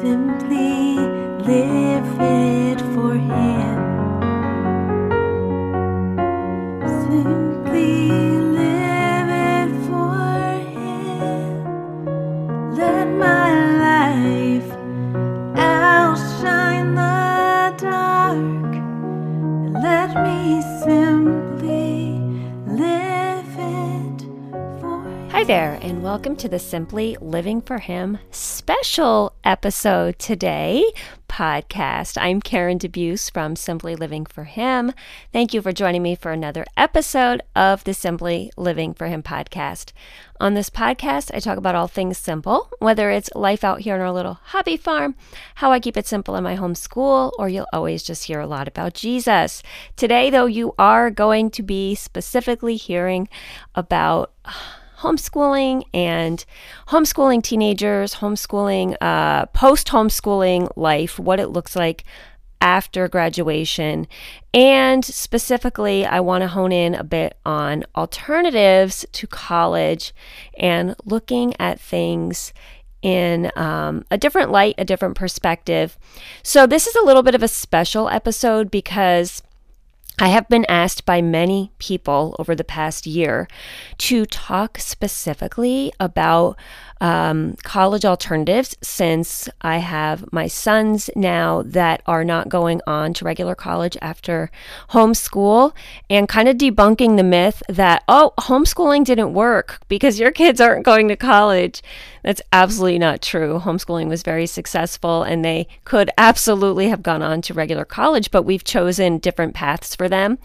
Simply live to the Simply Living for Him special episode today podcast. I'm Karen DeBeus from Simply Living for Him. Thank you for joining me for another episode of the Simply Living for Him podcast. On this podcast, I talk about all things simple, whether it's life out here on our little hobby farm, how I keep it simple in my home school, or you'll always just hear a lot about Jesus. Today, though, you are going to be specifically hearing about homeschooling and homeschooling teenagers, homeschooling, uh, post homeschooling life, what it looks like after graduation. And specifically, I want to hone in a bit on alternatives to college and looking at things in um, a different light, a different perspective. So, this is a little bit of a special episode because I have been asked by many people over the past year to talk specifically about um, college alternatives since I have my sons now that are not going on to regular college after homeschool and kind of debunking the myth that, oh, homeschooling didn't work because your kids aren't going to college. That's absolutely not true. Homeschooling was very successful and they could absolutely have gone on to regular college, but we've chosen different paths for them.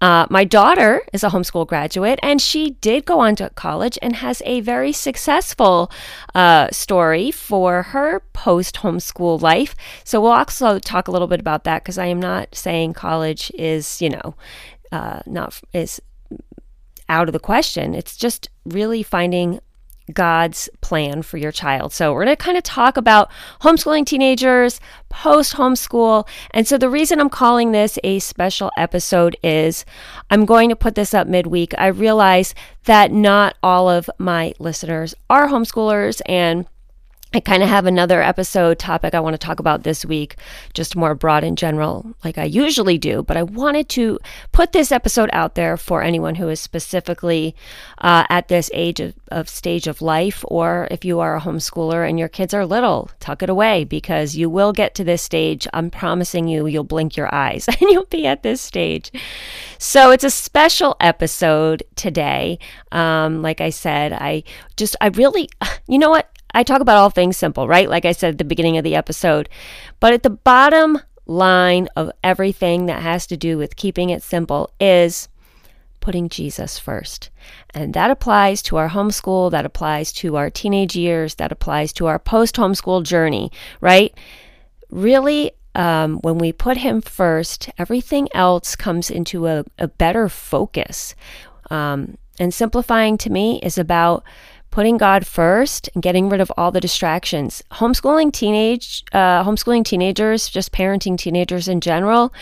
Uh, my daughter is a homeschool graduate, and she did go on to college and has a very successful uh, story for her post homeschool life. So we'll also talk a little bit about that because I am not saying college is, you know, uh, not is out of the question. It's just really finding God's plan for your child. So, we're going to kind of talk about homeschooling teenagers, post homeschool. And so, the reason I'm calling this a special episode is I'm going to put this up midweek. I realize that not all of my listeners are homeschoolers and I kind of have another episode topic I want to talk about this week, just more broad in general, like I usually do. But I wanted to put this episode out there for anyone who is specifically uh, at this age of, of stage of life, or if you are a homeschooler and your kids are little, tuck it away because you will get to this stage. I'm promising you, you'll blink your eyes and you'll be at this stage. So it's a special episode today. Um, like I said, I just, I really, you know what? I talk about all things simple, right? Like I said at the beginning of the episode. But at the bottom line of everything that has to do with keeping it simple is putting Jesus first. And that applies to our homeschool, that applies to our teenage years, that applies to our post homeschool journey, right? Really, um, when we put Him first, everything else comes into a, a better focus. Um, and simplifying to me is about putting God first and getting rid of all the distractions. Homeschooling teenage, uh, homeschooling teenagers, just parenting teenagers in general,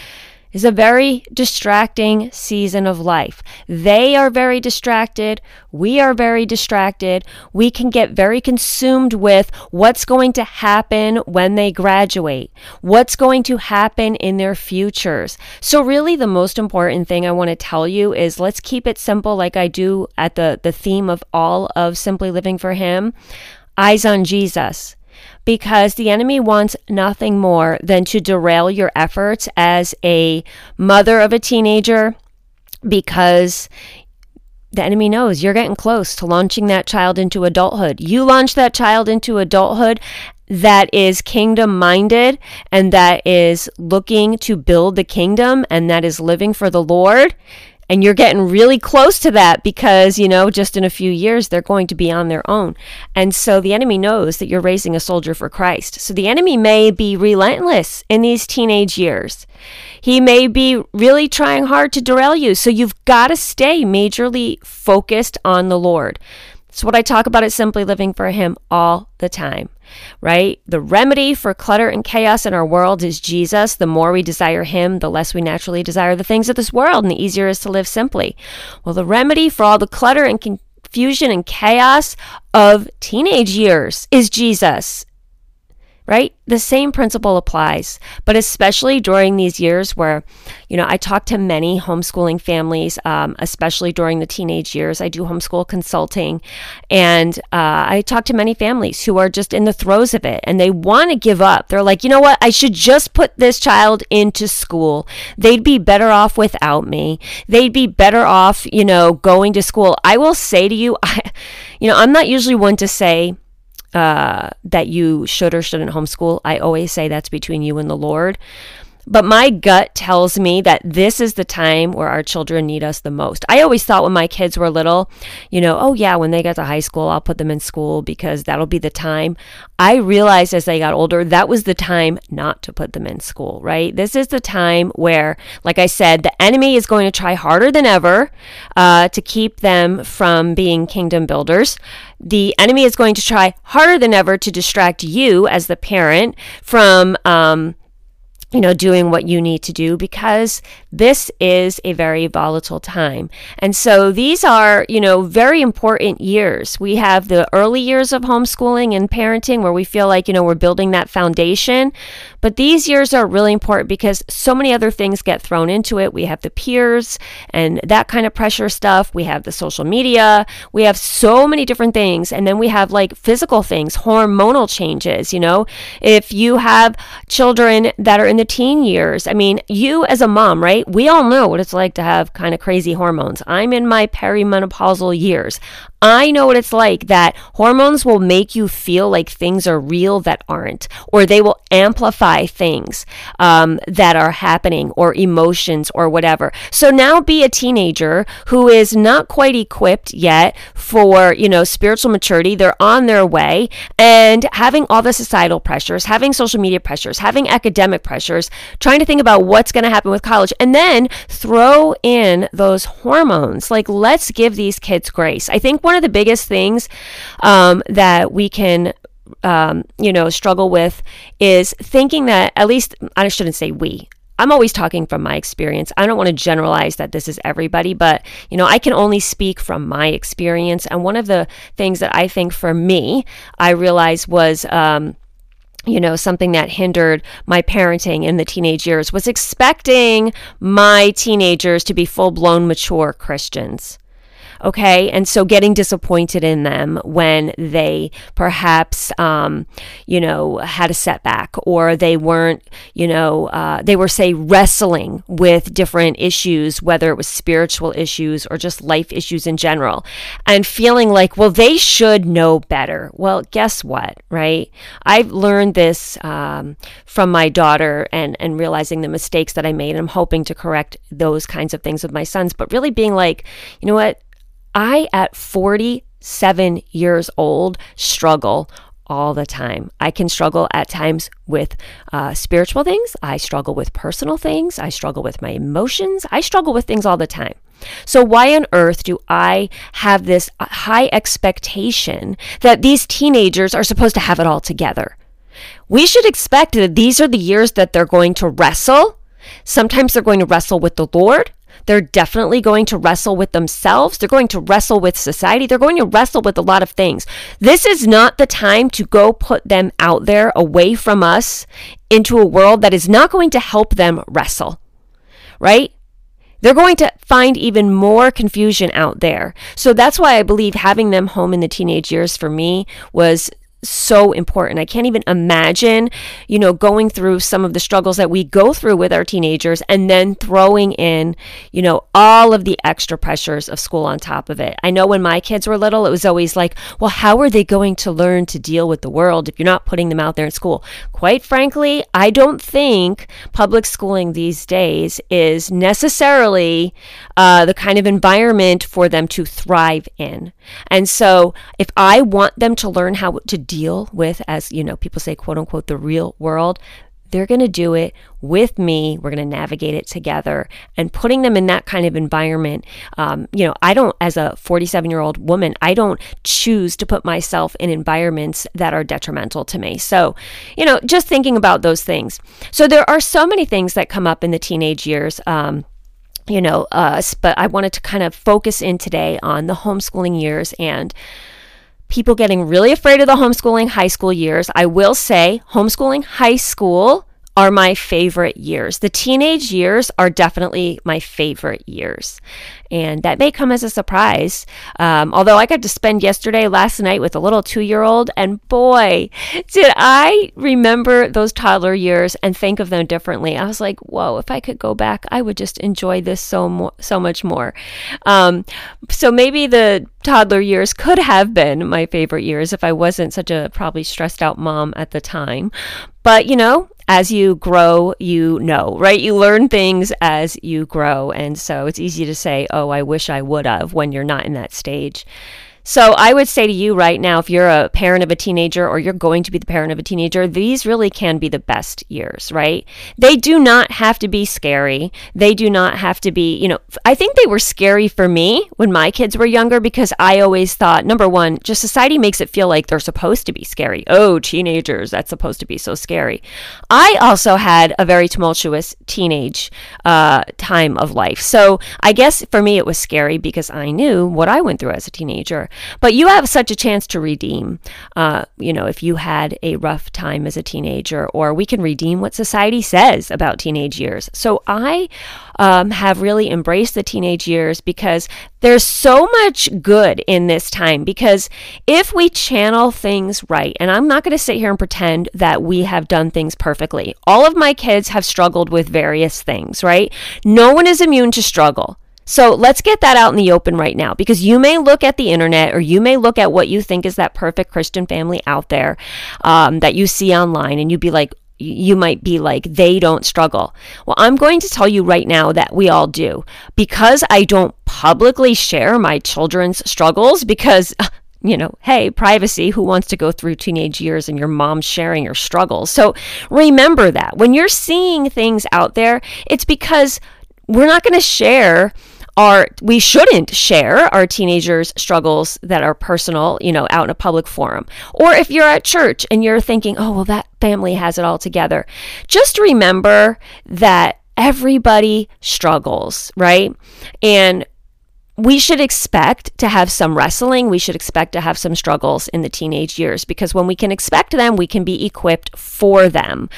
is a very distracting season of life. They are very distracted. We are very distracted. We can get very consumed with what's going to happen when they graduate, what's going to happen in their futures. So, really, the most important thing I want to tell you is let's keep it simple, like I do at the, the theme of all of Simply Living for Him eyes on Jesus because the enemy wants nothing more than to derail your efforts as a mother of a teenager because the enemy knows you're getting close to launching that child into adulthood. You launch that child into adulthood that is kingdom minded and that is looking to build the kingdom and that is living for the Lord and you're getting really close to that because, you know, just in a few years, they're going to be on their own. And so the enemy knows that you're raising a soldier for Christ. So the enemy may be relentless in these teenage years. He may be really trying hard to derail you. So you've got to stay majorly focused on the Lord. It's what I talk about at Simply Living for Him all the time, right? The remedy for clutter and chaos in our world is Jesus. The more we desire Him, the less we naturally desire the things of this world, and the easier it is to live simply. Well, the remedy for all the clutter and confusion and chaos of teenage years is Jesus. Right? The same principle applies, but especially during these years where, you know, I talk to many homeschooling families, um, especially during the teenage years. I do homeschool consulting, and uh, I talk to many families who are just in the throes of it and they want to give up. They're like, you know what? I should just put this child into school. They'd be better off without me. They'd be better off, you know, going to school. I will say to you, I, you know, I'm not usually one to say, uh, that you should or shouldn't homeschool. I always say that's between you and the Lord. But my gut tells me that this is the time where our children need us the most. I always thought when my kids were little, you know, oh yeah, when they get to high school, I'll put them in school because that'll be the time. I realized as they got older, that was the time not to put them in school, right? This is the time where, like I said, the enemy is going to try harder than ever uh, to keep them from being kingdom builders. The enemy is going to try harder than ever to distract you as the parent from, um, you know, doing what you need to do because this is a very volatile time. And so these are, you know, very important years. We have the early years of homeschooling and parenting where we feel like, you know, we're building that foundation. But these years are really important because so many other things get thrown into it. We have the peers and that kind of pressure stuff. We have the social media. We have so many different things. And then we have like physical things, hormonal changes, you know. If you have children that are in the teen years, I mean, you as a mom, right? We all know what it's like to have kind of crazy hormones. I'm in my perimenopausal years. I know what it's like that hormones will make you feel like things are real that aren't, or they will amplify things um, that are happening, or emotions, or whatever. So now be a teenager who is not quite equipped yet for, you know, spiritual maturity. They're on their way and having all the societal pressures, having social media pressures, having academic pressures, trying to think about what's going to happen with college, and then throw in those hormones. Like, let's give these kids grace. I think one of the biggest things um, that we can um, you know struggle with is thinking that at least i shouldn't say we I'm always talking from my experience. I don't want to generalize that this is everybody, but you know, I can only speak from my experience. And one of the things that I think for me, I realized was um, you know, something that hindered my parenting in the teenage years was expecting my teenagers to be full blown mature Christians. Okay. And so getting disappointed in them when they perhaps, um, you know, had a setback or they weren't, you know, uh, they were, say, wrestling with different issues, whether it was spiritual issues or just life issues in general, and feeling like, well, they should know better. Well, guess what, right? I've learned this um, from my daughter and, and realizing the mistakes that I made. I'm hoping to correct those kinds of things with my sons, but really being like, you know what? I, at 47 years old, struggle all the time. I can struggle at times with uh, spiritual things. I struggle with personal things. I struggle with my emotions. I struggle with things all the time. So, why on earth do I have this uh, high expectation that these teenagers are supposed to have it all together? We should expect that these are the years that they're going to wrestle. Sometimes they're going to wrestle with the Lord. They're definitely going to wrestle with themselves. They're going to wrestle with society. They're going to wrestle with a lot of things. This is not the time to go put them out there away from us into a world that is not going to help them wrestle, right? They're going to find even more confusion out there. So that's why I believe having them home in the teenage years for me was so important. I can't even imagine, you know, going through some of the struggles that we go through with our teenagers and then throwing in, you know, all of the extra pressures of school on top of it. I know when my kids were little, it was always like, well, how are they going to learn to deal with the world if you're not putting them out there in school? Quite frankly, I don't think public schooling these days is necessarily uh, the kind of environment for them to thrive in. And so if I want them to learn how to deal with, as you know, people say, quote unquote, the real world, they're going to do it with me. We're going to navigate it together and putting them in that kind of environment. Um, you know, I don't, as a 47 year old woman, I don't choose to put myself in environments that are detrimental to me. So, you know, just thinking about those things. So, there are so many things that come up in the teenage years. Um, you know, but I wanted to kind of focus in today on the homeschooling years and people getting really afraid of the homeschooling high school years. I will say, homeschooling high school are my favorite years. The teenage years are definitely my favorite years. And that may come as a surprise. Um, although I got to spend yesterday, last night with a little two year old, and boy, did I remember those toddler years and think of them differently. I was like, whoa, if I could go back, I would just enjoy this so, mo- so much more. Um, so maybe the toddler years could have been my favorite years if I wasn't such a probably stressed out mom at the time. But, you know, as you grow, you know, right? You learn things as you grow. And so it's easy to say, oh, I wish I would have when you're not in that stage. So I would say to you right now, if you're a parent of a teenager or you're going to be the parent of a teenager, these really can be the best years, right? They do not have to be scary. They do not have to be, you know, I think they were scary for me when my kids were younger because I always thought, number one, just society makes it feel like they're supposed to be scary. Oh, teenagers, that's supposed to be so scary. I also had a very tumultuous teenage uh, time of life. So I guess for me, it was scary because I knew what I went through as a teenager. But you have such a chance to redeem. Uh, you know, if you had a rough time as a teenager, or we can redeem what society says about teenage years. So I um, have really embraced the teenage years because there's so much good in this time. Because if we channel things right, and I'm not going to sit here and pretend that we have done things perfectly, all of my kids have struggled with various things, right? No one is immune to struggle. So let's get that out in the open right now because you may look at the internet or you may look at what you think is that perfect Christian family out there um, that you see online and you'd be like, you might be like, they don't struggle. Well, I'm going to tell you right now that we all do. Because I don't publicly share my children's struggles, because you know, hey, privacy, who wants to go through teenage years and your mom sharing your struggles? So remember that when you're seeing things out there, it's because we're not going to share our we shouldn't share our teenagers struggles that are personal you know out in a public forum. Or if you're at church and you're thinking oh well that family has it all together. Just remember that everybody struggles right? And we should expect to have some wrestling. We should expect to have some struggles in the teenage years because when we can expect them, we can be equipped for them.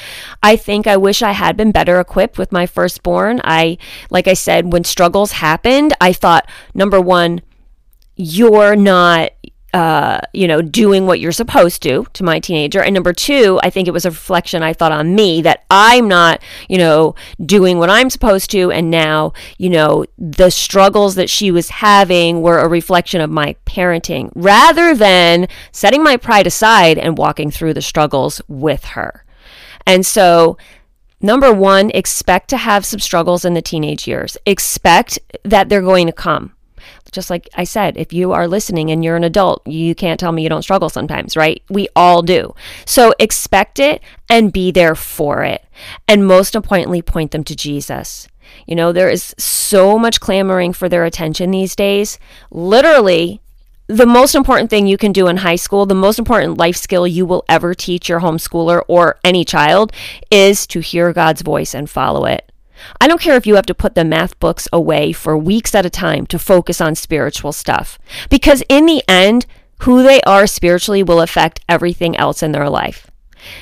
I think I wish I had been better equipped with my firstborn. I, like I said, when struggles happened, I thought, number one, you're not uh, you know, doing what you're supposed to to my teenager. And number two, I think it was a reflection I thought on me that I'm not, you know, doing what I'm supposed to. And now, you know, the struggles that she was having were a reflection of my parenting rather than setting my pride aside and walking through the struggles with her. And so, Number one, expect to have some struggles in the teenage years. Expect that they're going to come just like I said, if you are listening and you're an adult, you can't tell me you don't struggle sometimes, right? We all do. So expect it and be there for it. And most importantly, point them to Jesus. You know, there is so much clamoring for their attention these days. Literally, the most important thing you can do in high school, the most important life skill you will ever teach your homeschooler or any child is to hear God's voice and follow it. I don't care if you have to put the math books away for weeks at a time to focus on spiritual stuff. Because in the end, who they are spiritually will affect everything else in their life.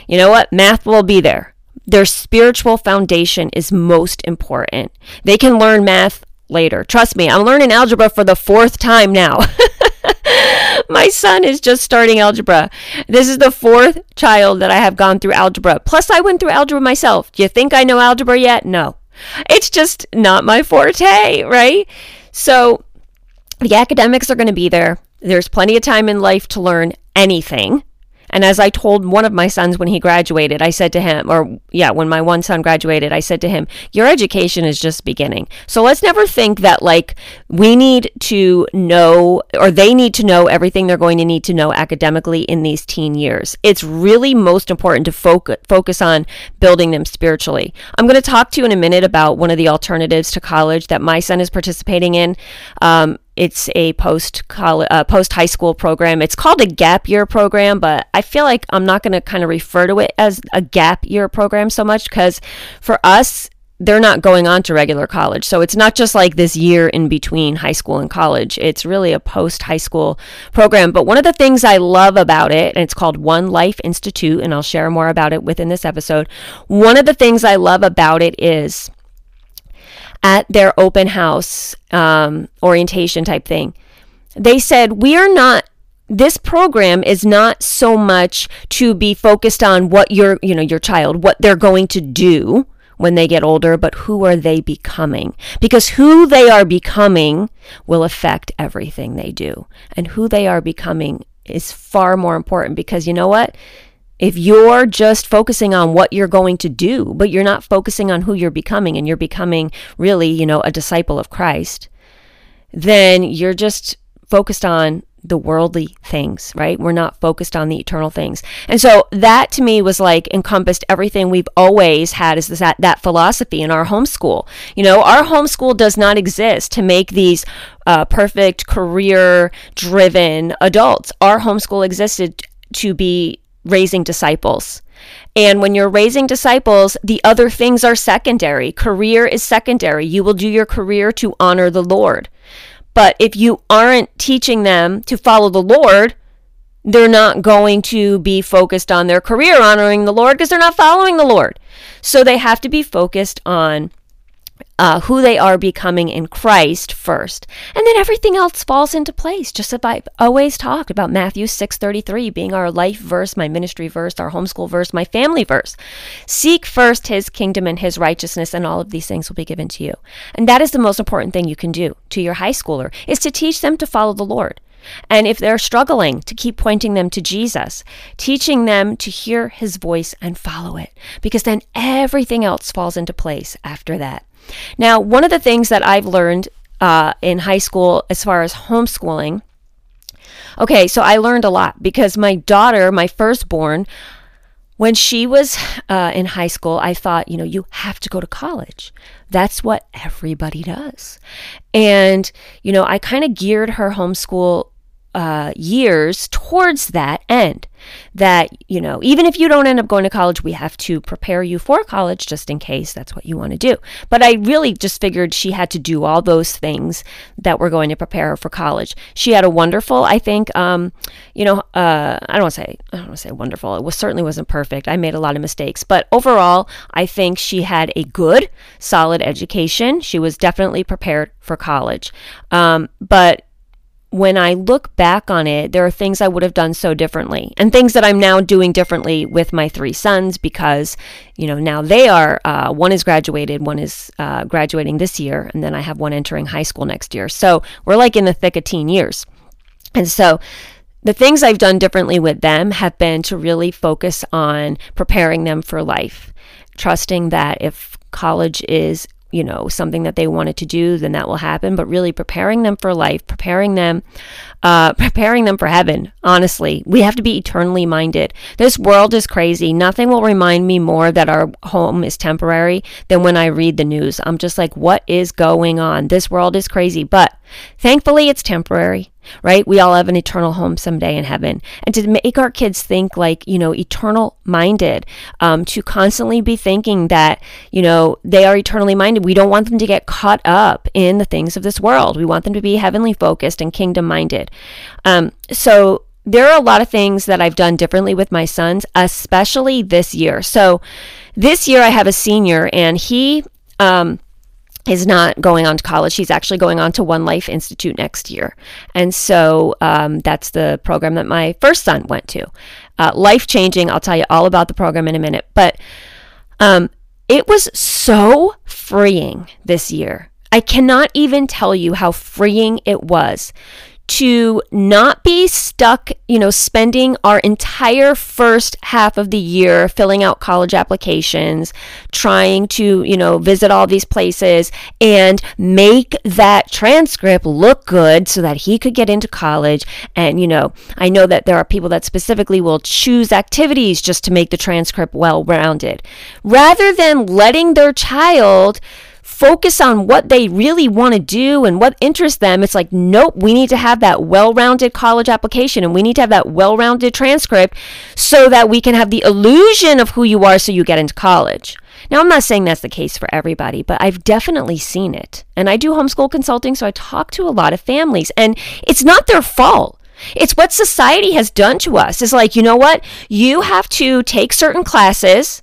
You know what? Math will be there. Their spiritual foundation is most important. They can learn math later. Trust me, I'm learning algebra for the fourth time now. My son is just starting algebra. This is the fourth child that I have gone through algebra. Plus, I went through algebra myself. Do you think I know algebra yet? No. It's just not my forte, right? So the academics are going to be there. There's plenty of time in life to learn anything. And as I told one of my sons when he graduated, I said to him, or yeah, when my one son graduated, I said to him, Your education is just beginning. So let's never think that like we need to know or they need to know everything they're going to need to know academically in these teen years. It's really most important to focus focus on building them spiritually. I'm going to talk to you in a minute about one of the alternatives to college that my son is participating in. Um, it's a post college, uh, post high school program. It's called a gap year program, but I feel like I'm not going to kind of refer to it as a gap year program so much because for us, they're not going on to regular college. So it's not just like this year in between high school and college. It's really a post high school program. But one of the things I love about it, and it's called One Life Institute, and I'll share more about it within this episode. One of the things I love about it is at their open house um, orientation type thing, they said, We are not this program is not so much to be focused on what your you know your child what they're going to do when they get older but who are they becoming? Because who they are becoming will affect everything they do. And who they are becoming is far more important because you know what if you're just focusing on what you're going to do but you're not focusing on who you're becoming and you're becoming really you know a disciple of Christ then you're just focused on the worldly things, right? We're not focused on the eternal things. And so that to me was like encompassed everything we've always had is that, that philosophy in our homeschool. You know, our homeschool does not exist to make these uh, perfect career driven adults. Our homeschool existed to be raising disciples. And when you're raising disciples, the other things are secondary. Career is secondary. You will do your career to honor the Lord. But if you aren't teaching them to follow the Lord, they're not going to be focused on their career honoring the Lord because they're not following the Lord. So they have to be focused on uh, who they are becoming in Christ first, and then everything else falls into place. Just as I always talk about Matthew six thirty three being our life verse, my ministry verse, our homeschool verse, my family verse. Seek first His kingdom and His righteousness, and all of these things will be given to you. And that is the most important thing you can do to your high schooler is to teach them to follow the Lord. And if they're struggling, to keep pointing them to Jesus, teaching them to hear his voice and follow it, because then everything else falls into place after that. Now, one of the things that I've learned uh, in high school as far as homeschooling, okay, so I learned a lot because my daughter, my firstborn, when she was uh, in high school, I thought, you know, you have to go to college. That's what everybody does. And, you know, I kind of geared her homeschool uh, years towards that end. That, you know, even if you don't end up going to college, we have to prepare you for college just in case that's what you want to do. But I really just figured she had to do all those things that were going to prepare her for college. She had a wonderful, I think, um, you know, uh, I don't want to say, I don't want to say wonderful. It was certainly wasn't perfect. I made a lot of mistakes, but overall, I think she had a good, solid education. She was definitely prepared for college. Um, but when I look back on it, there are things I would have done so differently and things that I'm now doing differently with my three sons because, you know, now they are, uh, one is graduated, one is uh, graduating this year, and then I have one entering high school next year. So we're like in the thick of teen years. And so the things I've done differently with them have been to really focus on preparing them for life, trusting that if college is you know, something that they wanted to do, then that will happen. But really preparing them for life, preparing them, uh, preparing them for heaven. Honestly, we have to be eternally minded. This world is crazy. Nothing will remind me more that our home is temporary than when I read the news. I'm just like, what is going on? This world is crazy. But thankfully, it's temporary right? We all have an eternal home someday in heaven. And to make our kids think like, you know, eternal minded, um, to constantly be thinking that, you know, they are eternally minded. We don't want them to get caught up in the things of this world. We want them to be heavenly focused and kingdom minded. Um, so, there are a lot of things that I've done differently with my sons, especially this year. So, this year I have a senior, and he, um, is not going on to college. He's actually going on to One Life Institute next year. And so um, that's the program that my first son went to. Uh, life changing. I'll tell you all about the program in a minute. But um, it was so freeing this year. I cannot even tell you how freeing it was to not be stuck, you know, spending our entire first half of the year filling out college applications, trying to, you know, visit all these places and make that transcript look good so that he could get into college. And, you know, I know that there are people that specifically will choose activities just to make the transcript well rounded rather than letting their child focus on what they really want to do and what interests them, it's like, nope, we need to have that well rounded college application and we need to have that well rounded transcript so that we can have the illusion of who you are so you get into college. Now, I'm not saying that's the case for everybody, but I've definitely seen it. And I do homeschool consulting, so I talk to a lot of families, and it's not their fault. It's what society has done to us. It's like, you know what? You have to take certain classes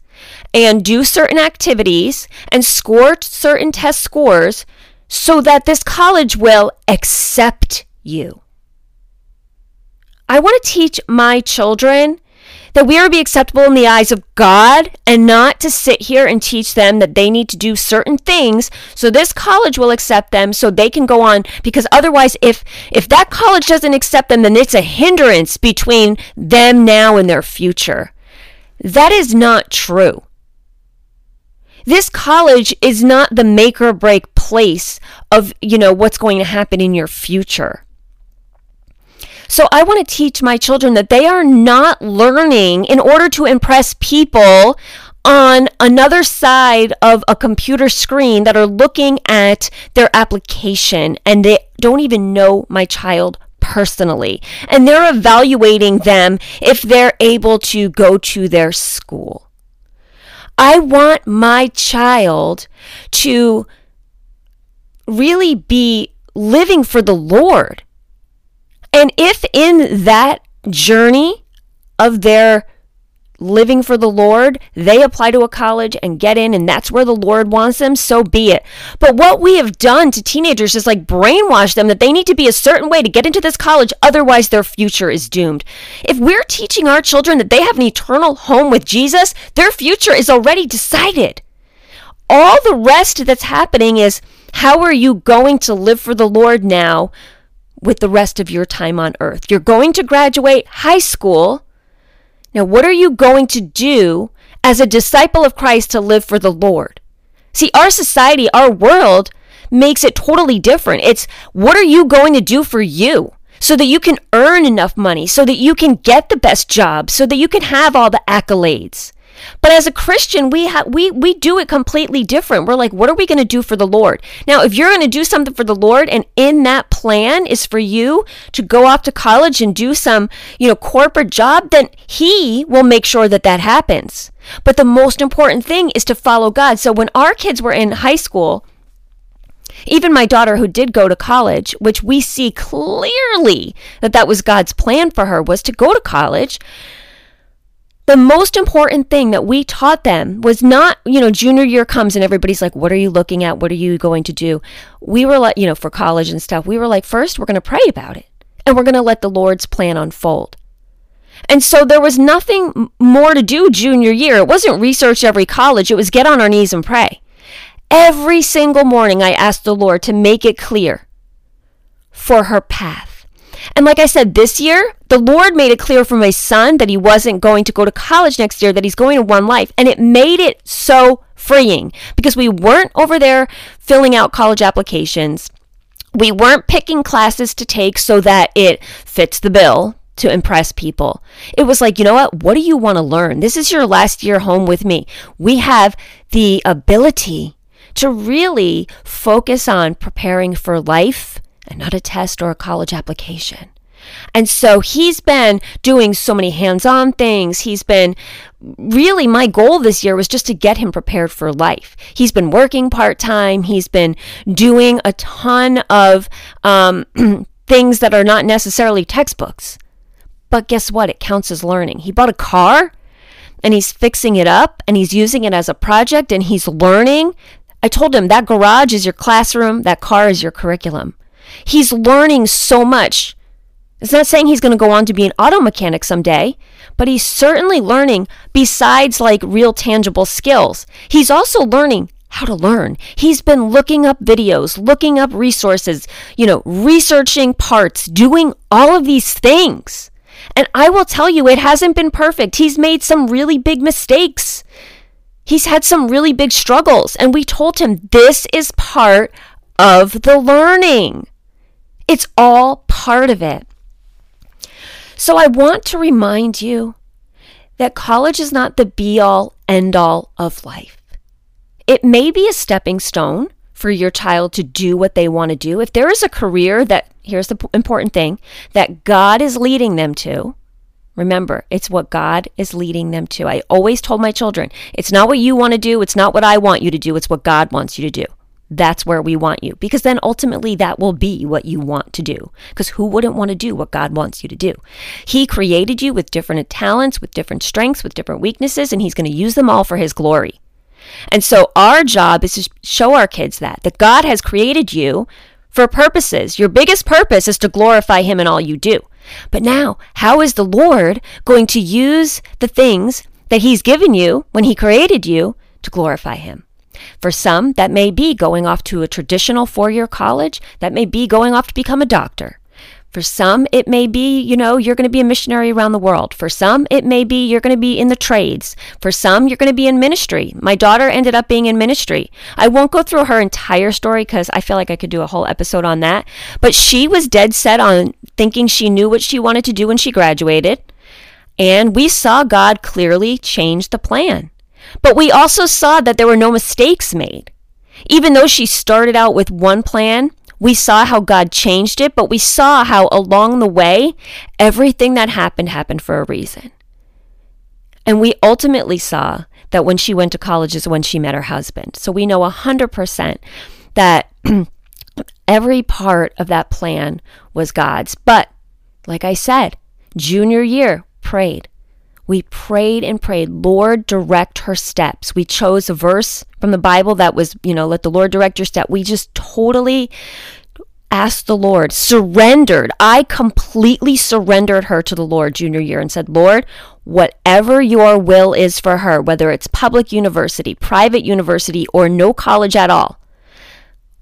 and do certain activities and score certain test scores so that this college will accept you. I want to teach my children that we are to be acceptable in the eyes of God and not to sit here and teach them that they need to do certain things so this college will accept them so they can go on because otherwise if if that college doesn't accept them then it's a hindrance between them now and their future. That is not true. This college is not the make or break place of, you know, what's going to happen in your future. So I want to teach my children that they are not learning in order to impress people on another side of a computer screen that are looking at their application and they don't even know my child personally. And they're evaluating them if they're able to go to their school. I want my child to really be living for the Lord. And if in that journey of their living for the Lord, they apply to a college and get in, and that's where the Lord wants them, so be it. But what we have done to teenagers is like brainwash them that they need to be a certain way to get into this college, otherwise, their future is doomed. If we're teaching our children that they have an eternal home with Jesus, their future is already decided. All the rest that's happening is how are you going to live for the Lord now with the rest of your time on earth? You're going to graduate high school now, what are you going to do as a disciple of Christ to live for the Lord? See, our society, our world makes it totally different. It's what are you going to do for you? So that you can earn enough money, so that you can get the best job, so that you can have all the accolades. But as a Christian, we have we we do it completely different. We're like, what are we going to do for the Lord? Now, if you're going to do something for the Lord and in that plan is for you to go off to college and do some, you know, corporate job, then he will make sure that that happens. But the most important thing is to follow God. So when our kids were in high school, even my daughter who did go to college, which we see clearly that that was God's plan for her was to go to college the most important thing that we taught them was not, you know, junior year comes and everybody's like, what are you looking at? What are you going to do? We were like, you know, for college and stuff, we were like, first, we're going to pray about it and we're going to let the Lord's plan unfold. And so there was nothing more to do junior year. It wasn't research every college, it was get on our knees and pray. Every single morning, I asked the Lord to make it clear for her path and like I said, this year, the Lord made it clear for my son that he wasn't going to go to college next year, that he's going to One Life. And it made it so freeing because we weren't over there filling out college applications. We weren't picking classes to take so that it fits the bill to impress people. It was like, you know what? What do you want to learn? This is your last year home with me. We have the ability to really focus on preparing for life and not a test or a college application. And so he's been doing so many hands on things. He's been really, my goal this year was just to get him prepared for life. He's been working part time, he's been doing a ton of um, things that are not necessarily textbooks. But guess what? It counts as learning. He bought a car and he's fixing it up and he's using it as a project and he's learning. I told him that garage is your classroom, that car is your curriculum. He's learning so much. It's not saying he's going to go on to be an auto mechanic someday, but he's certainly learning besides like real tangible skills. He's also learning how to learn. He's been looking up videos, looking up resources, you know, researching parts, doing all of these things. And I will tell you, it hasn't been perfect. He's made some really big mistakes. He's had some really big struggles. And we told him this is part of the learning. It's all part of it. So I want to remind you that college is not the be all end all of life. It may be a stepping stone for your child to do what they want to do, if there is a career that, here's the important thing, that God is leading them to, remember, it's what God is leading them to. I always told my children, it's not what you want to do, it's not what I want you to do, it's what God wants you to do. That's where we want you. Because then ultimately that will be what you want to do. Because who wouldn't want to do what God wants you to do? He created you with different talents, with different strengths, with different weaknesses, and He's going to use them all for His glory. And so our job is to show our kids that, that God has created you for purposes. Your biggest purpose is to glorify Him in all you do. But now, how is the Lord going to use the things that He's given you when He created you to glorify Him? For some, that may be going off to a traditional four year college, that may be going off to become a doctor. For some, it may be, you know, you're going to be a missionary around the world. For some, it may be you're going to be in the trades. For some, you're going to be in ministry. My daughter ended up being in ministry. I won't go through her entire story because I feel like I could do a whole episode on that. But she was dead set on thinking she knew what she wanted to do when she graduated. And we saw God clearly change the plan. But we also saw that there were no mistakes made. Even though she started out with one plan, we saw how God changed it, but we saw how along the way, everything that happened happened for a reason. And we ultimately saw that when she went to college is when she met her husband. So we know 100% that every part of that plan was God's. But like I said, junior year, prayed. We prayed and prayed, Lord, direct her steps. We chose a verse from the Bible that was, you know, let the Lord direct your step. We just totally asked the Lord, surrendered. I completely surrendered her to the Lord junior year and said, Lord, whatever your will is for her, whether it's public university, private university, or no college at all,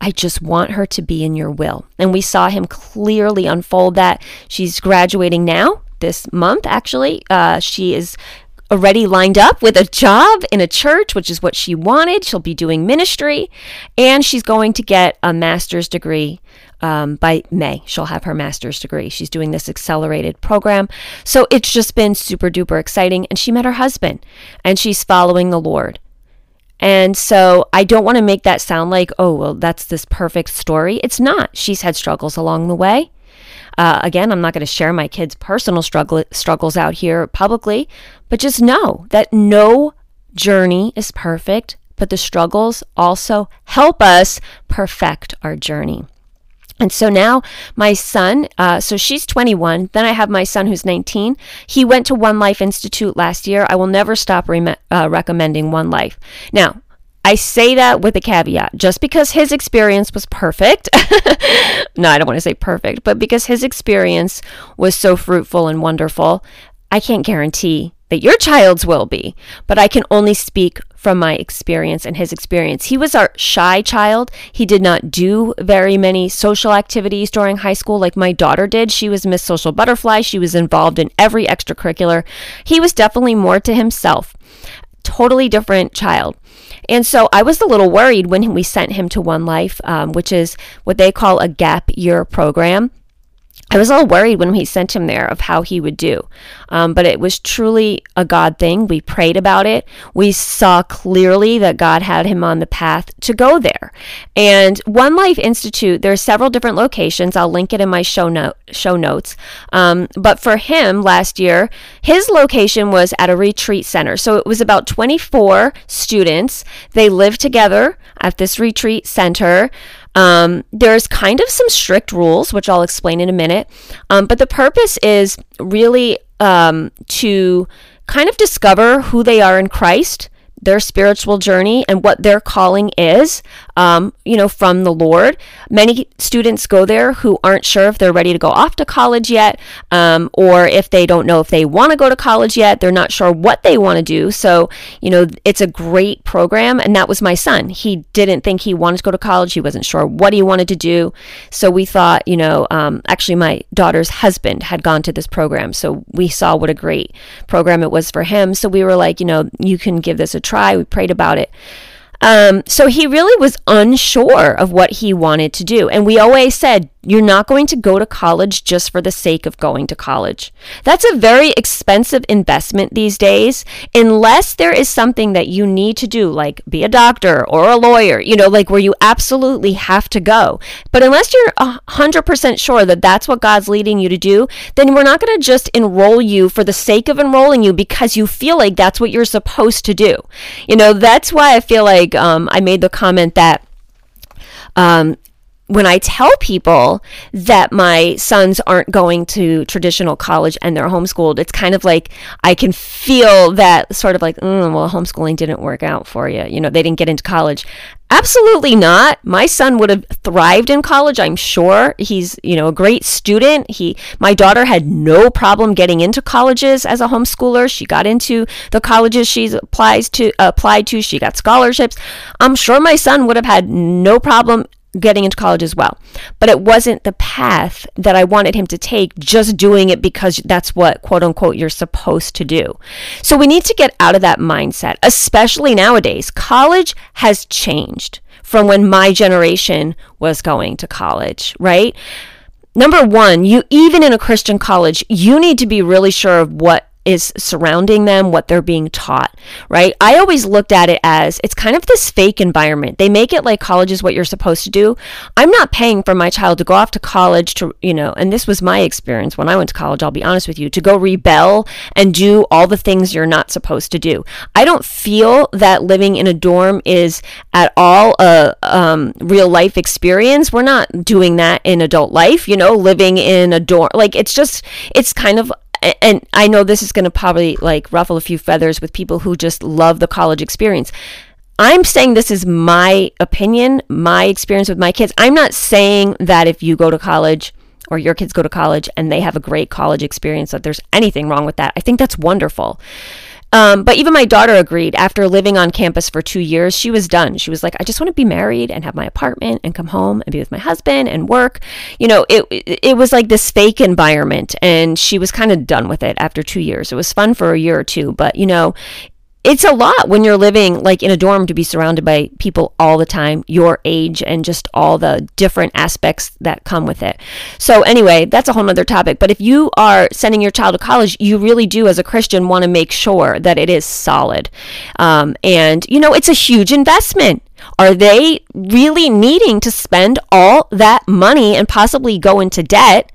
I just want her to be in your will. And we saw him clearly unfold that. She's graduating now this month, actually. Uh, she is already lined up with a job in a church, which is what she wanted. She'll be doing ministry, and she's going to get a master's degree um, by May. She'll have her master's degree. She's doing this accelerated program. So it's just been super duper exciting. And she met her husband, and she's following the Lord. And so I don't want to make that sound like, oh, well, that's this perfect story. It's not. She's had struggles along the way. Uh, again, I'm not going to share my kids' personal struggle, struggles out here publicly, but just know that no journey is perfect, but the struggles also help us perfect our journey. And so now my son, uh, so she's 21. Then I have my son who's 19. He went to One Life Institute last year. I will never stop re- uh, recommending One Life. Now, I say that with a caveat. Just because his experience was perfect, no, I don't want to say perfect, but because his experience was so fruitful and wonderful, I can't guarantee that your child's will be, but I can only speak from my experience and his experience. He was our shy child. He did not do very many social activities during high school like my daughter did. She was Miss Social Butterfly. She was involved in every extracurricular. He was definitely more to himself. Totally different child. And so I was a little worried when we sent him to One Life, um, which is what they call a gap year program. I was all worried when we sent him there of how he would do. Um, but it was truly a God thing. We prayed about it. We saw clearly that God had him on the path to go there. And One Life Institute, there are several different locations. I'll link it in my show, note, show notes. Um, but for him last year, his location was at a retreat center. So it was about 24 students. They lived together at this retreat center. Um, there's kind of some strict rules, which I'll explain in a minute. Um, but the purpose is really um, to kind of discover who they are in Christ their spiritual journey and what their calling is, um, you know, from the Lord. Many students go there who aren't sure if they're ready to go off to college yet, um, or if they don't know if they want to go to college yet. They're not sure what they want to do. So, you know, it's a great program. And that was my son. He didn't think he wanted to go to college. He wasn't sure what he wanted to do. So we thought, you know, um, actually, my daughter's husband had gone to this program. So we saw what a great program it was for him. So we were like, you know, you can give this a try. We prayed about it. Um, so he really was unsure of what he wanted to do. And we always said, you're not going to go to college just for the sake of going to college. That's a very expensive investment these days, unless there is something that you need to do, like be a doctor or a lawyer, you know, like where you absolutely have to go. But unless you're 100% sure that that's what God's leading you to do, then we're not going to just enroll you for the sake of enrolling you because you feel like that's what you're supposed to do. You know, that's why I feel like um, I made the comment that um, when I tell people that my sons aren't going to traditional college and they're homeschooled, it's kind of like I can feel that sort of like, mm, well, homeschooling didn't work out for you. You know, they didn't get into college. Absolutely not. My son would have thrived in college, I'm sure. He's, you know, a great student. He my daughter had no problem getting into colleges as a homeschooler. She got into the colleges she applies to applied to. She got scholarships. I'm sure my son would have had no problem getting into college as well. But it wasn't the path that I wanted him to take, just doing it because that's what, quote unquote, you're supposed to do. So we need to get out of that mindset, especially nowadays. College has changed from when my generation was going to college, right? Number one, you even in a Christian college, you need to be really sure of what is surrounding them, what they're being taught, right? I always looked at it as it's kind of this fake environment. They make it like college is what you're supposed to do. I'm not paying for my child to go off to college to, you know, and this was my experience when I went to college, I'll be honest with you, to go rebel and do all the things you're not supposed to do. I don't feel that living in a dorm is at all a um, real life experience. We're not doing that in adult life, you know, living in a dorm. Like it's just, it's kind of and I know this is going to probably like ruffle a few feathers with people who just love the college experience. I'm saying this is my opinion, my experience with my kids. I'm not saying that if you go to college or your kids go to college and they have a great college experience that there's anything wrong with that. I think that's wonderful. Um, but even my daughter agreed. After living on campus for two years, she was done. She was like, I just want to be married and have my apartment and come home and be with my husband and work. You know, it it was like this fake environment, and she was kind of done with it after two years. It was fun for a year or two, but you know, it's a lot when you're living like in a dorm to be surrounded by people all the time, your age, and just all the different aspects that come with it. So, anyway, that's a whole nother topic. But if you are sending your child to college, you really do, as a Christian, want to make sure that it is solid. Um, and, you know, it's a huge investment. Are they really needing to spend all that money and possibly go into debt?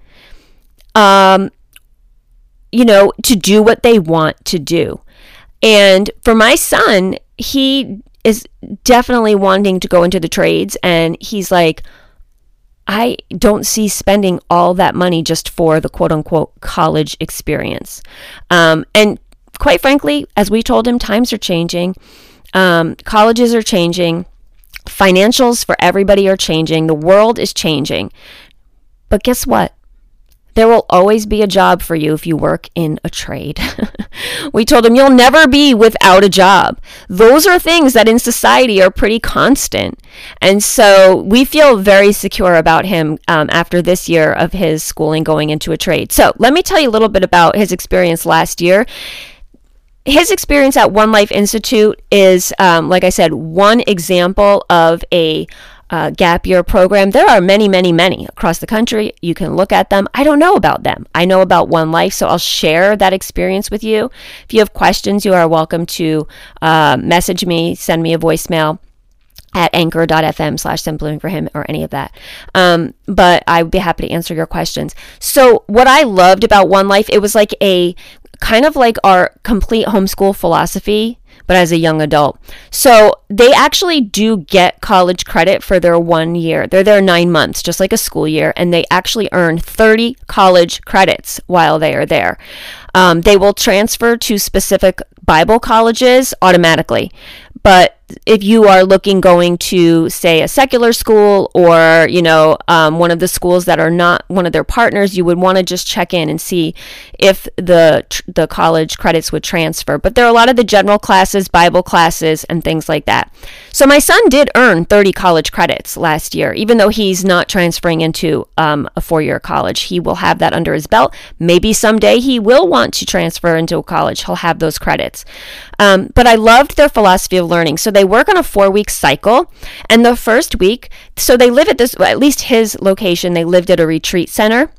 Um, you know, to do what they want to do. And for my son, he is definitely wanting to go into the trades and he's like I don't see spending all that money just for the quote unquote college experience. Um, and quite frankly, as we told him, times are changing. Um, colleges are changing. Financials for everybody are changing. The world is changing. But guess what? There will always be a job for you if you work in a trade. we told him you'll never be without a job. Those are things that in society are pretty constant. And so we feel very secure about him um, after this year of his schooling going into a trade. So let me tell you a little bit about his experience last year his experience at One Life Institute is, um, like I said, one example of a uh, gap year program. There are many, many, many across the country. You can look at them. I don't know about them. I know about One Life, so I'll share that experience with you. If you have questions, you are welcome to uh, message me, send me a voicemail at anchor.fm slash simply for him or any of that. Um, but I would be happy to answer your questions. So what I loved about One Life, it was like a kind of like our complete homeschool philosophy but as a young adult. So they actually do get college credit for their one year. They're there nine months, just like a school year, and they actually earn 30 college credits while they are there. Um, they will transfer to specific Bible colleges automatically. But if you are looking going to say a secular school or you know um, one of the schools that are not one of their partners you would want to just check in and see if the the college credits would transfer. But there are a lot of the general classes bible classes and things like that. So my son did earn 30 college credits last year. Even though he's not transferring into um, a four-year college he will have that under his belt. Maybe someday he will want to transfer into a college. He'll have those credits um, but i loved their philosophy of learning so they work on a four week cycle. And the first week, so they live at this, at least his location, they lived at a retreat center.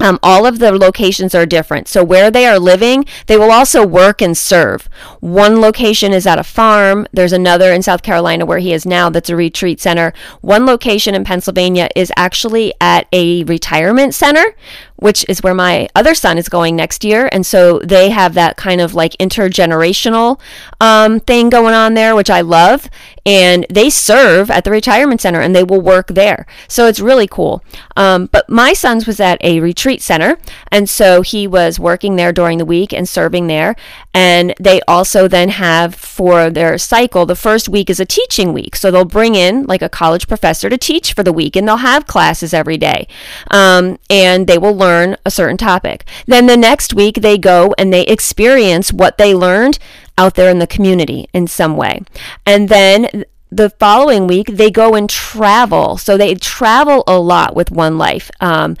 Um, all of the locations are different. So, where they are living, they will also work and serve. One location is at a farm. There's another in South Carolina where he is now that's a retreat center. One location in Pennsylvania is actually at a retirement center which is where my other son is going next year. And so they have that kind of like intergenerational um, thing going on there, which I love. And they serve at the retirement center and they will work there. So it's really cool. Um, but my son's was at a retreat center. And so he was working there during the week and serving there. And they also then have for their cycle, the first week is a teaching week. So they'll bring in like a college professor to teach for the week and they'll have classes every day. Um, and they will learn a certain topic. Then the next week, they go and they experience what they learned out there in the community in some way. And then the following week, they go and travel. So they travel a lot with One Life. Um,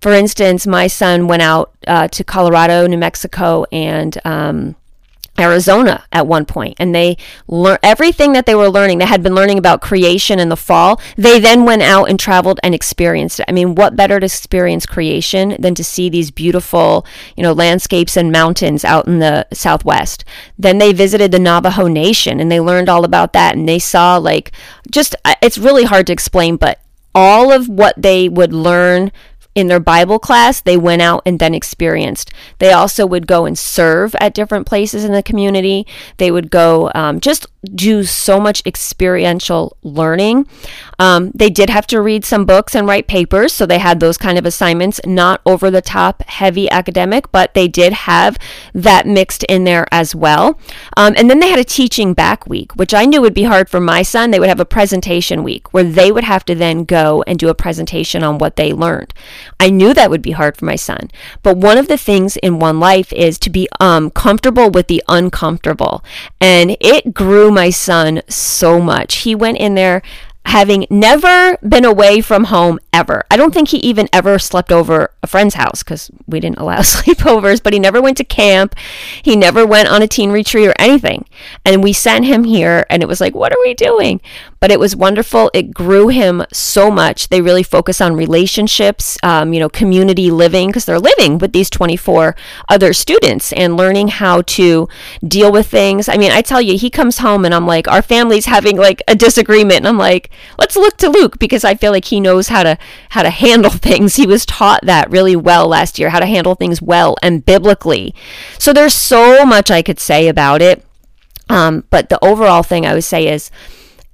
for instance, my son went out uh, to Colorado, New Mexico, and um, Arizona at one point and they learned everything that they were learning they had been learning about creation in the fall they then went out and traveled and experienced it. I mean what better to experience creation than to see these beautiful you know landscapes and mountains out in the southwest. Then they visited the navajo nation and they learned all about that and they saw like just uh, it's really hard to explain but all of what they would learn in their Bible class, they went out and then experienced. They also would go and serve at different places in the community. They would go um, just do so much experiential learning. Um, they did have to read some books and write papers, so they had those kind of assignments, not over the top, heavy academic, but they did have that mixed in there as well. Um, and then they had a teaching back week, which I knew would be hard for my son. They would have a presentation week where they would have to then go and do a presentation on what they learned. I knew that would be hard for my son. But one of the things in one life is to be um, comfortable with the uncomfortable. And it grew my son so much. He went in there having never been away from home ever. I don't think he even ever slept over a friend's house because we didn't allow sleepovers, but he never went to camp. He never went on a teen retreat or anything. And we sent him here, and it was like, what are we doing? But it was wonderful. It grew him so much. They really focus on relationships, um, you know, community living, because they're living with these 24 other students and learning how to deal with things. I mean, I tell you, he comes home and I'm like, our family's having like a disagreement. And I'm like, let's look to Luke because I feel like he knows how to how to handle things. He was taught that really well last year, how to handle things well and biblically. So there's so much I could say about it. Um, but the overall thing I would say is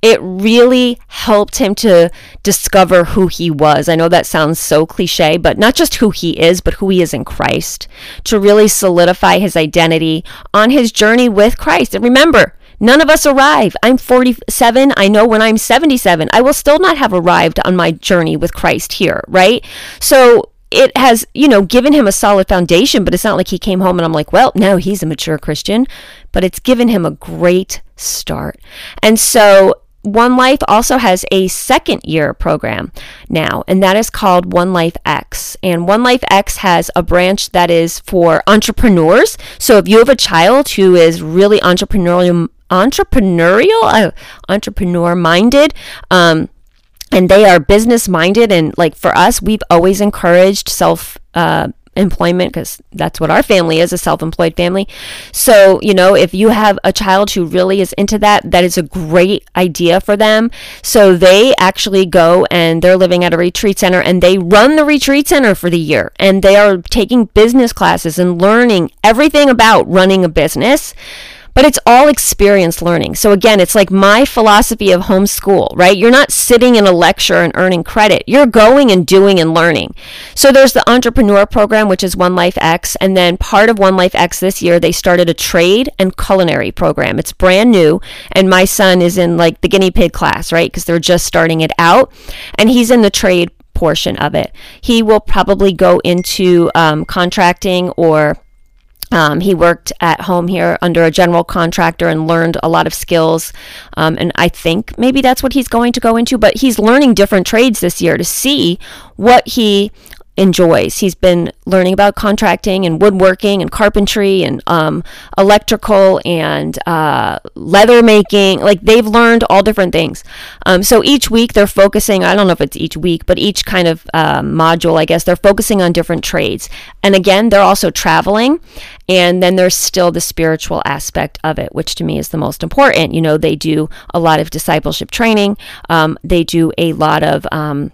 it really helped him to discover who he was. I know that sounds so cliche, but not just who he is, but who he is in Christ, to really solidify his identity on his journey with Christ. And remember, None of us arrive. I'm 47. I know when I'm 77, I will still not have arrived on my journey with Christ here, right? So it has, you know, given him a solid foundation, but it's not like he came home and I'm like, well, now he's a mature Christian, but it's given him a great start. And so one Life also has a second year program now, and that is called One Life X. And One Life X has a branch that is for entrepreneurs. So if you have a child who is really entrepreneurial, entrepreneurial, uh, entrepreneur minded, um, and they are business minded, and like for us, we've always encouraged self. Uh, employment because that's what our family is a self-employed family. So you know if you have a child who really is into that that is a great idea for them. So they actually go and they're living at a retreat center and they run the retreat center for the year. And they are taking business classes and learning everything about running a business but it's all experience learning. So again, it's like my philosophy of homeschool, right? You're not sitting in a lecture and earning credit. You're going and doing and learning. So there's the entrepreneur program, which is One Life X. And then part of One Life X this year, they started a trade and culinary program. It's brand new. And my son is in like the guinea pig class, right? Because they're just starting it out. And he's in the trade portion of it. He will probably go into um, contracting or um, he worked at home here under a general contractor and learned a lot of skills. Um, and I think maybe that's what he's going to go into, but he's learning different trades this year to see what he enjoys. He's been learning about contracting and woodworking and carpentry and um, electrical and uh, leather making. Like they've learned all different things. Um, so each week they're focusing, I don't know if it's each week, but each kind of uh, module, I guess, they're focusing on different trades. And again, they're also traveling. And then there's still the spiritual aspect of it, which to me is the most important. You know, they do a lot of discipleship training, um, they do a lot of um,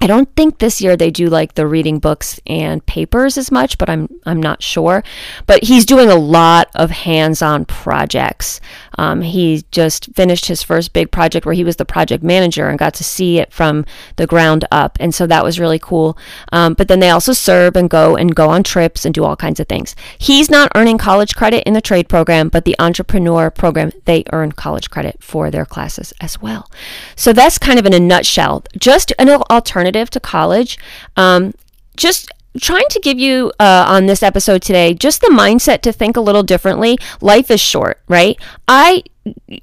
I don't think this year they do like the reading books and papers as much, but I'm I'm not sure. But he's doing a lot of hands-on projects. Um, he just finished his first big project where he was the project manager and got to see it from the ground up, and so that was really cool. Um, but then they also serve and go and go on trips and do all kinds of things. He's not earning college credit in the trade program, but the entrepreneur program they earn college credit for their classes as well. So that's kind of in a nutshell, just an alternative to college. Um, just trying to give you uh, on this episode today just the mindset to think a little differently. Life is short, right? I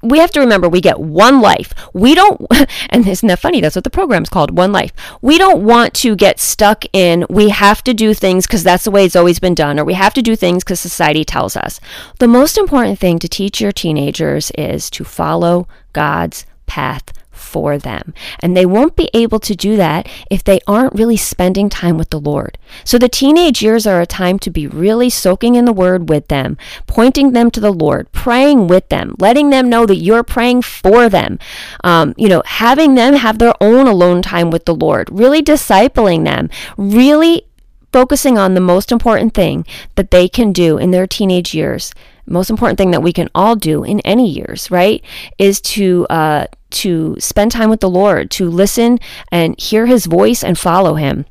we have to remember we get one life. We don't, and isn't that funny? That's what the program's called, One Life. We don't want to get stuck in, we have to do things because that's the way it's always been done, or we have to do things because society tells us. The most important thing to teach your teenagers is to follow God's path for them. And they won't be able to do that if they aren't really spending time with the Lord. So the teenage years are a time to be really soaking in the Word with them, pointing them to the Lord, praying with them, letting them know that you're praying for them, um, you know, having them have their own alone time with the Lord, really discipling them, really focusing on the most important thing that they can do in their teenage years most important thing that we can all do in any years, right, is to uh, to spend time with the Lord, to listen and hear His voice and follow Him.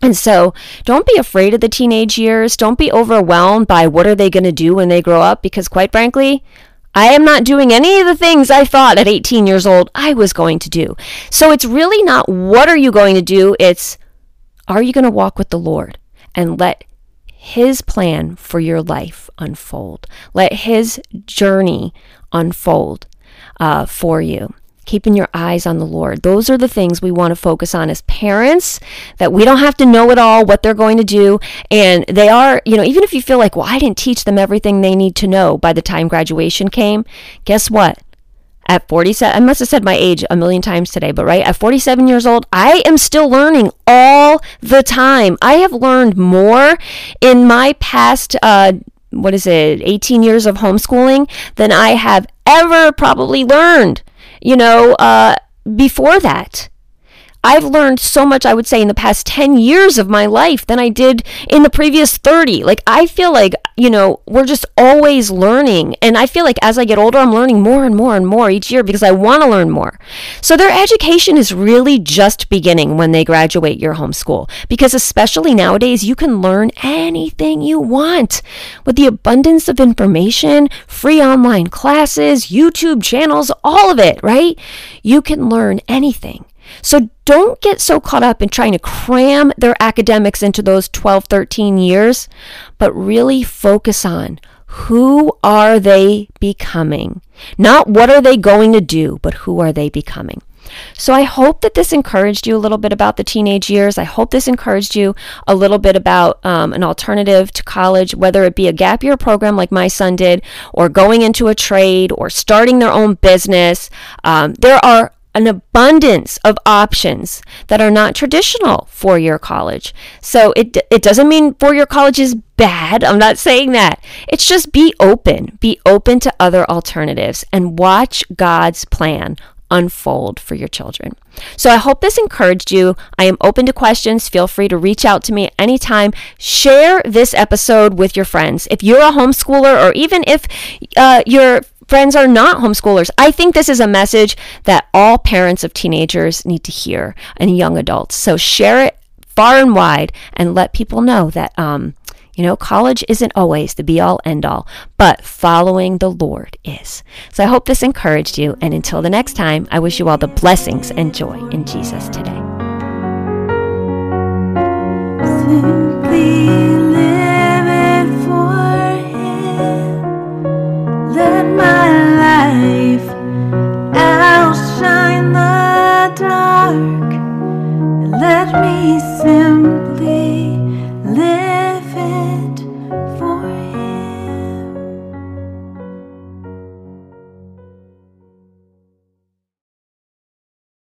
And so don't be afraid of the teenage years. Don't be overwhelmed by what are they going to do when they grow up because quite frankly, I am not doing any of the things I thought at 18 years old I was going to do. So it's really not what are you going to do, it's are you going to walk with the Lord and let his plan for your life unfold. Let His journey unfold uh, for you. Keeping your eyes on the Lord. Those are the things we want to focus on as parents, that we don't have to know it all, what they're going to do. And they are, you know, even if you feel like, well, I didn't teach them everything they need to know by the time graduation came, guess what? at 47 i must have said my age a million times today but right at 47 years old i am still learning all the time i have learned more in my past uh, what is it 18 years of homeschooling than i have ever probably learned you know uh, before that I've learned so much, I would say, in the past 10 years of my life than I did in the previous 30. Like, I feel like, you know, we're just always learning. And I feel like as I get older, I'm learning more and more and more each year because I want to learn more. So their education is really just beginning when they graduate your homeschool. Because especially nowadays, you can learn anything you want with the abundance of information, free online classes, YouTube channels, all of it, right? You can learn anything. So don't get so caught up in trying to cram their academics into those 12, 13 years, but really focus on who are they becoming? Not what are they going to do, but who are they becoming? So I hope that this encouraged you a little bit about the teenage years. I hope this encouraged you a little bit about um, an alternative to college, whether it be a gap year program like my son did, or going into a trade, or starting their own business. Um, there are an abundance of options that are not traditional for your college. So it it doesn't mean for your college is bad. I'm not saying that. It's just be open. Be open to other alternatives and watch God's plan unfold for your children. So I hope this encouraged you. I am open to questions. Feel free to reach out to me anytime. Share this episode with your friends. If you're a homeschooler or even if uh, you're friends are not homeschoolers. I think this is a message that all parents of teenagers need to hear and young adults. So share it far and wide and let people know that, um, you know, college isn't always the be all end all, but following the Lord is. So I hope this encouraged you. And until the next time, I wish you all the blessings and joy in Jesus today. Simply dark and let me simply live.